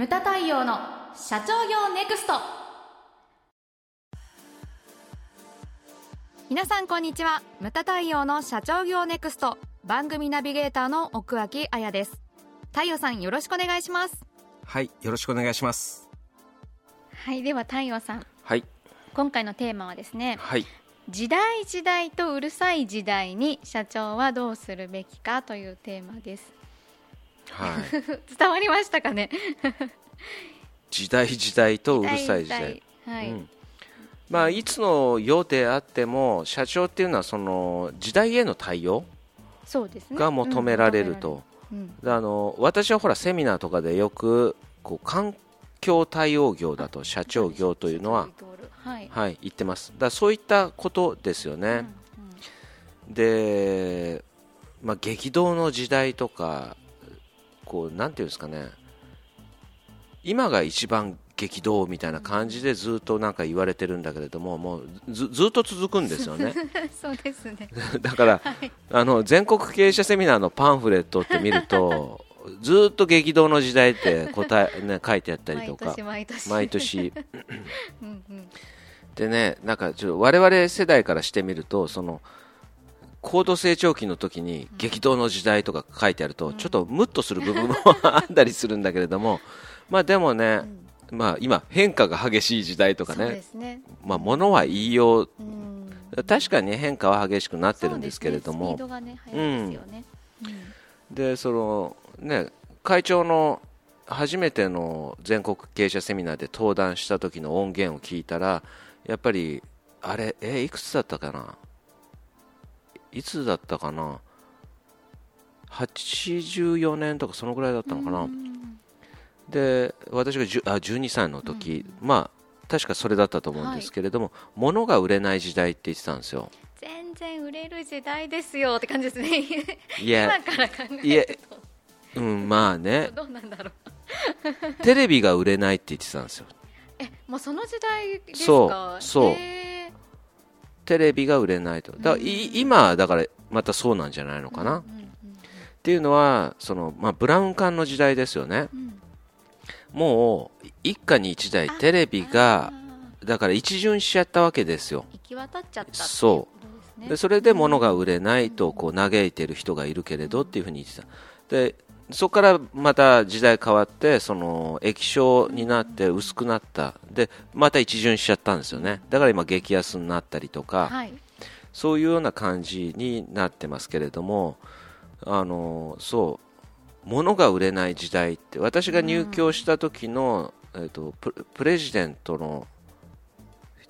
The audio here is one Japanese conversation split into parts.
ムタ太陽の社長業ネクスト。皆さんこんにちは。ムタ太陽の社長業ネクスト。番組ナビゲーターの奥脇彩です。太陽さんよろしくお願いします。はいよろしくお願いします。はいでは太陽さん。はい。今回のテーマはですねはい。時代時代とうるさい時代に社長はどうするべきかというテーマですはい。伝わりましたかね？時代時代とうるさい時代。はい、うん。まあいつの世であっても社長っていうのはその時代への対応そうですね。が求められると、うん。であの私はほらセミナーとかでよくこう環境対応業だと社長業というのは、はい、はい、言ってます。だそういったことですよね、で、まあ、激動の時代とかこうなんていうんですかね。今が一番激動みたいな感じでずっとなんか言われてるんだけれどももうずずっと続くんですよね。そうですね。だから、あの全国経営者セミナーのパンフレットって見るとずっと激動の時代って答え、ね、書いてあったりとか毎年。毎年。うんうん。でねなんかちょっと我々世代からしてみるとその高度成長期の時に激動の時代とか書いてあると、ちょっとムッとする部分もあったりするんだけれども、まあでもね、まあ今変化が激しい時代とかね、すね。まあ物は言いよう、うん。確かに変化は激しくなってるんですけれどもでそのね会長の初めての全国経営者セミナーで登壇した時の音源を聞いたらやっぱりあれえいくつだったかな？いつだったかな？84年とかそのぐらいだったのかな、で私が10あ12歳の時、まあ確かそれだったと思うんですけれども、物が売れない時代って言ってたんですよ。全然売れる時代ですよって感じですね。いや 今から考えるうんまあね。と どうなんだろう。テレビが売れないって言ってたんですよ。えもうその時代ですそうかそう。へーテレビが売れないと。だ今だからまたそうなんじゃないのかな、っていうのはその、まあ、ブラウン管の時代ですよね。うん。もう一家に一台テレビがあだから一巡しちゃったわけですよ。ー行き渡っちゃったそう。でそれで物が売れないとこう嘆いてる人がいるけれどっていうふうに言ってた。でそこからまた時代変わってその液晶になって薄くなった。でまた一巡しちゃったんですよね。だから今激安になったりとか、はい。そういうような感じになってますけれども、あのそう物が売れない時代って私が入居した時の、えー、とププレジデントの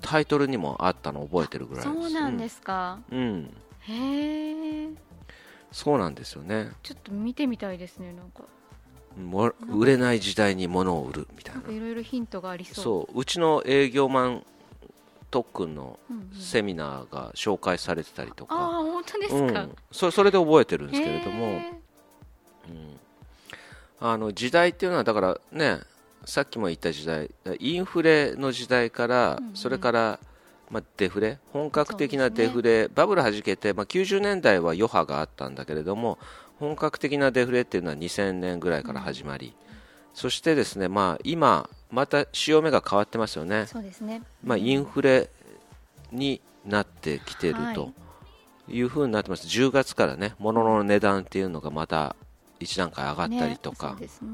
タイトルにもあったのを覚えてるぐらいです。そうなんですか、うん、うん。へえそうなんですよね。ちょっと見てみたいですねなんか。も売れない時代に物を売るみたいな。いろいろヒントがありそう。そううちの営業マン特訓のうんうん。セミナーが紹介されてたりとか、ああ本当ですか、うん、そそれで覚えてるんですけれども。へー。あの時代っていうのはだからねさっきも言った時代インフレの時代から、うんうん。それから、まあ、デフレ本格的なデフレ、バブルはじけて、まあ、90年代は余波があったんだけれども本格的なデフレっていうのは2000年ぐらいから始まり、そしてですね、まあ、今また潮目が変わってますよね、そうですね。まあ、インフレになってきているはい。というふうになってます、10月からね物の値段っていうのがまた一段階上がったりとか、ねそうですね、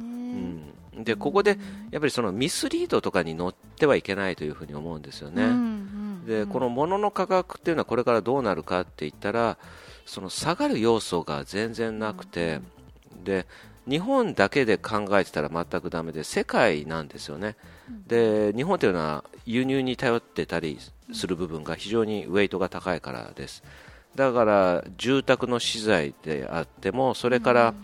うん、でここでやっぱりそのミスリードとかに乗ってはいけないというふうに思うんですよね。うんうんでこの物の価格っていうのはこれからどうなるかって言ったらその下がる要素が全然なくて、で日本だけで考えてたら全くダメで世界なんですよね。で日本というのは輸入に頼ってたりする部分が非常にウェイトが高いからです。だから住宅の資材であってもそれから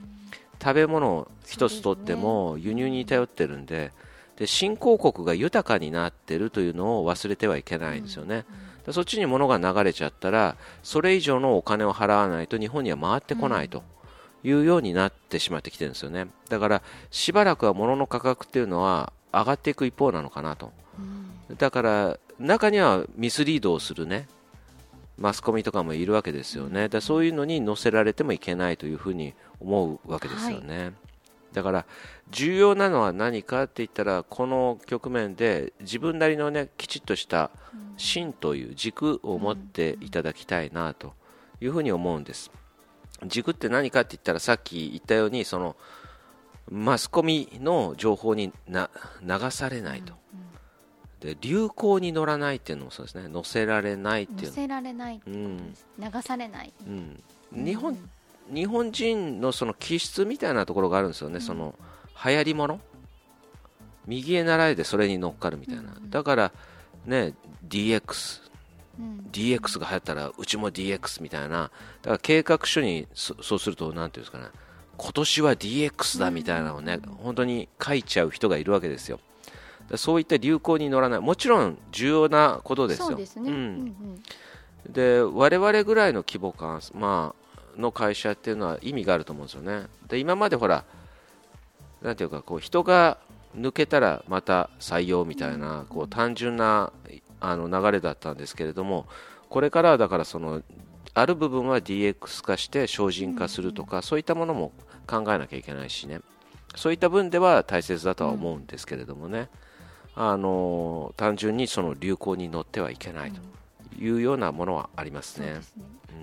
食べ物を一つとっても輸入に頼ってるんでで新興国が豊かになってるというのを忘れてはいけないんですよね、でそっちに物が流れちゃったらそれ以上のお金を払わないと日本には回ってこないというようになってしまってきてるんですよね。だからしばらくは物の価格っていうのは上がっていく一方なのかなと。だから中にはミスリードをするねマスコミとかもいるわけですよね、だそういうのに載せられてもいけないというふうに思うわけですよね。だから重要なのは何かって言ったらこの局面で自分なりのねきちっとした芯という軸を持っていただきたいなというふうに思うんです。軸って何かって言ったらさっき言ったようにそのマスコミの情報にな流されないと、で流行に乗らないっていうのもそうですね。乗せられないっていう乗せられない、うん、流されない、うん、日本、日本人のその気質みたいなところがあるんですよね、うん、その流行りもの右へ習えでそれに乗っかるみたいな、うん、だからね DX、うん、DX が流行ったらうちも DX みたいな。だから計画書にそうすると何ていうんですかね。今年は DX だみたいなのをね、本当に書いちゃう人がいるわけですよ。そういった流行に乗らない。もちろん重要なことですよ。そうですね、うん、で我々ぐらいの規模感、まあ、の会社っていうのは意味があると思うんですよね。で今までほらなんていうかこう人が抜けたらまた採用みたいなこう単純なあの流れだったんですけれどもこれからはだからそのある部分は DX 化して精進化するとかそういったものも考えなきゃいけないしね。そういった分では大切だとは思うんですけれどもね、あの単純にその流行に乗ってはいけないというようなものはありますね。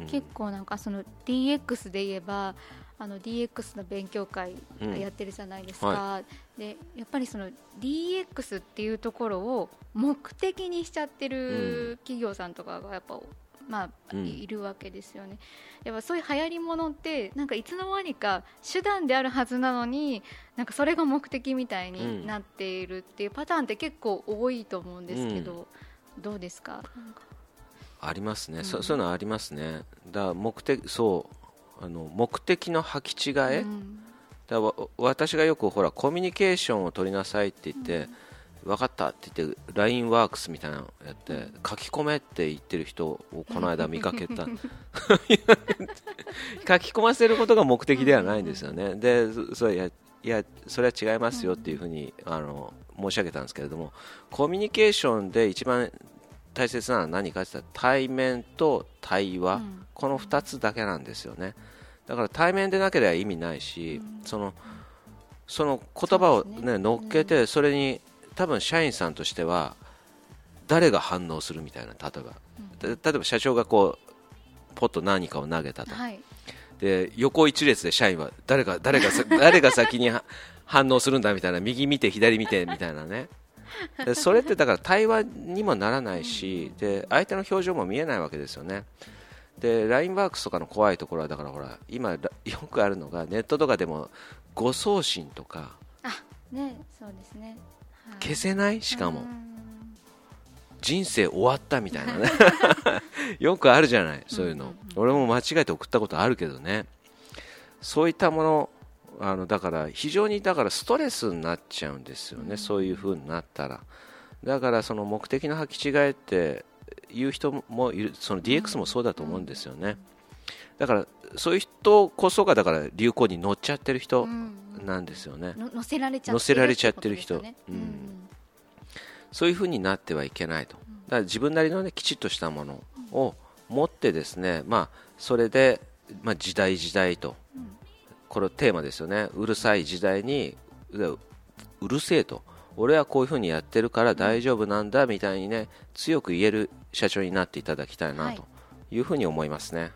結構なんかその DX で言えばあの DX の勉強会やってるじゃないですか、うん。はい、でやっぱりその DX っていうところを目的にしちゃってる企業さんとかがやっぱ、まあ、うん、いるわけですよね。やっぱそういう流行りものってなんかいつの間にか手段であるはずなのになんかそれが目的みたいになっているっていうパターンって結構多いと思うんですけど、うん、どうですかありますね、うん、そそういうのありますね。だ目的そう。あの目的の履き違え、うん、だ私がよくほらコミュニケーションを取りなさいって言って、うん、分かったって言って LINE ワークスみたいなのやって書き込めって言ってる人をこの間見かけた。書き込ませることが目的ではないんですよね。でそれやいやそれは違いますよっていうふうにあの申し上げたんですけれどもコミュニケーションで一番大切なのは何かっ対面と対話、うん、この2つだけなんですよね。だから対面でなければ意味ないし、うん、そのその言葉をね、ね。乗っけてそれに多分社員さんとしては誰が反応するみたいな例えば、うん、例えば社長がこうポッと何かを投げたと、はい、で横一列で社員は誰が誰が 誰が先に反応するんだみたいな右見て左見てみたいなね それってだから対話にもならないしで相手の表情も見えないわけですよね。で LINE ワークスとかの怖いところはだからほら今よくあるのがネットとかでも誤送信とかあねそうですね、はい、消せない？しかも。人生終わったみたいなね。よくあるじゃないそういうの、俺も間違えて送ったことあるけどね。そういったものあのだから非常にだからストレスになっちゃうんですよね、うん、そういう風になったら。だからその目的の履き違えっていう人もいるその DX もそうだと思うんですよね、だからそういう人こそがだから流行に乗っちゃってる人なんですよね、乗せられちゃってる人、ね、うん、そういう風になってはいけないと。だから自分なりの、ね、きちっとしたものを持ってですね、まあ、それで、まあ、時代時代とこれテーマですよね。うるさい時代に。うるせえと。俺はこういうふうにやってるから大丈夫なんだみたいにね強く言える社長になっていただきたいなとい。うふうに思いますね、はい、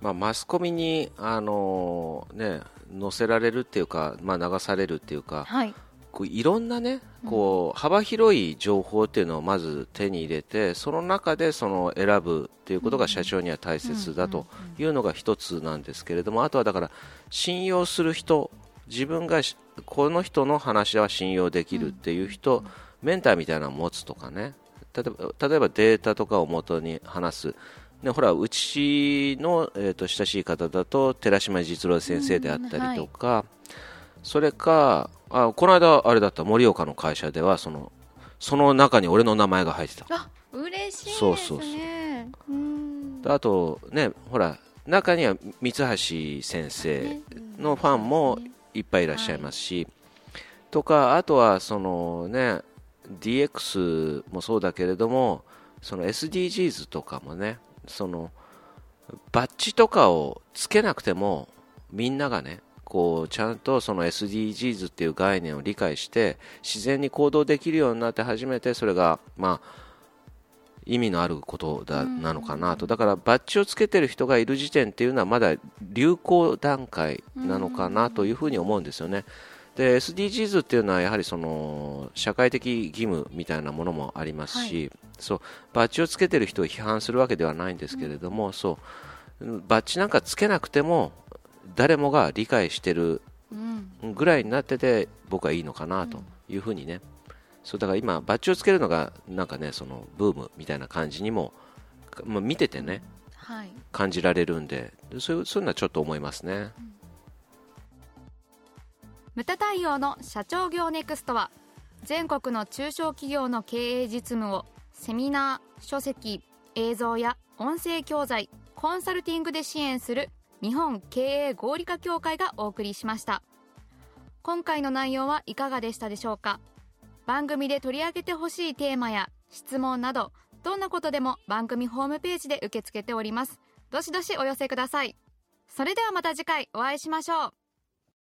まあ、マスコミにあのー、ね載せられるっていうか、まあ、流されるっていうか、はい、こういろんなねこう幅広い情報っていうのをまず手に入れてその中でその選ぶっていうことが社長には大切だというのが一つなんですけれどもあとはだから信用する人自分がこの人の話は信用できるっていう人メンターみたいなのを持つとかね。例えば例えばデータとかをもとに話す。ね、ほらうちの、えーと、親しい方だと寺島実郎先生であったりとか、はい、それかあこの間あれだった盛岡の会社ではそのその中に俺の名前が入ってた。あ嬉しいですね。そうそうそう。あとねほら中には三橋先生のファンもいっぱいいらっしゃいますし、とかあとはそのね DX もそうだけれどもその SDGs とかもねそのバッジとかをつけなくてもみんながねこうちゃんとその SDGs っていう概念を理解して自然に行動できるようになって初めてそれがまあ意味のあることだなのかなと。だからバッジをつけてる人がいる時点っていうのはまだ流行段階なのかなというふうに思うんですよね。で SDGs っていうのはやはりその社会的義務みたいなものもありますし、はい、そうバッジをつけてる人を批判するわけではないんですけれども、うん、そうバッジなんかつけなくても誰もが理解してるぐらいになってて僕はいいのかなというふうにね、そうだから今バッジをつけるのがなんかねそのブームみたいな感じにも、まあ、見ててね、はい、感じられるんで。そういうそういうのはちょっと思いますね、うん、ムタ太陽の社長業ネクストは全国の中小企業の経営実務をセミナー書籍映像や音声教材コンサルティングで支援する日本経営合理化協会がお送りしました。今回の内容はいかがでしたでしょうか？番組で取り上げてほしいテーマや質問などどんなことでも番組ホームページで受け付けております。どしどしお寄せください。それではまた次回お会いしましょう。